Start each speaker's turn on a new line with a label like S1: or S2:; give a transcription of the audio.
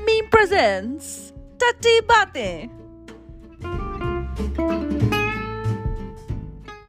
S1: Meme presents Tati Bate.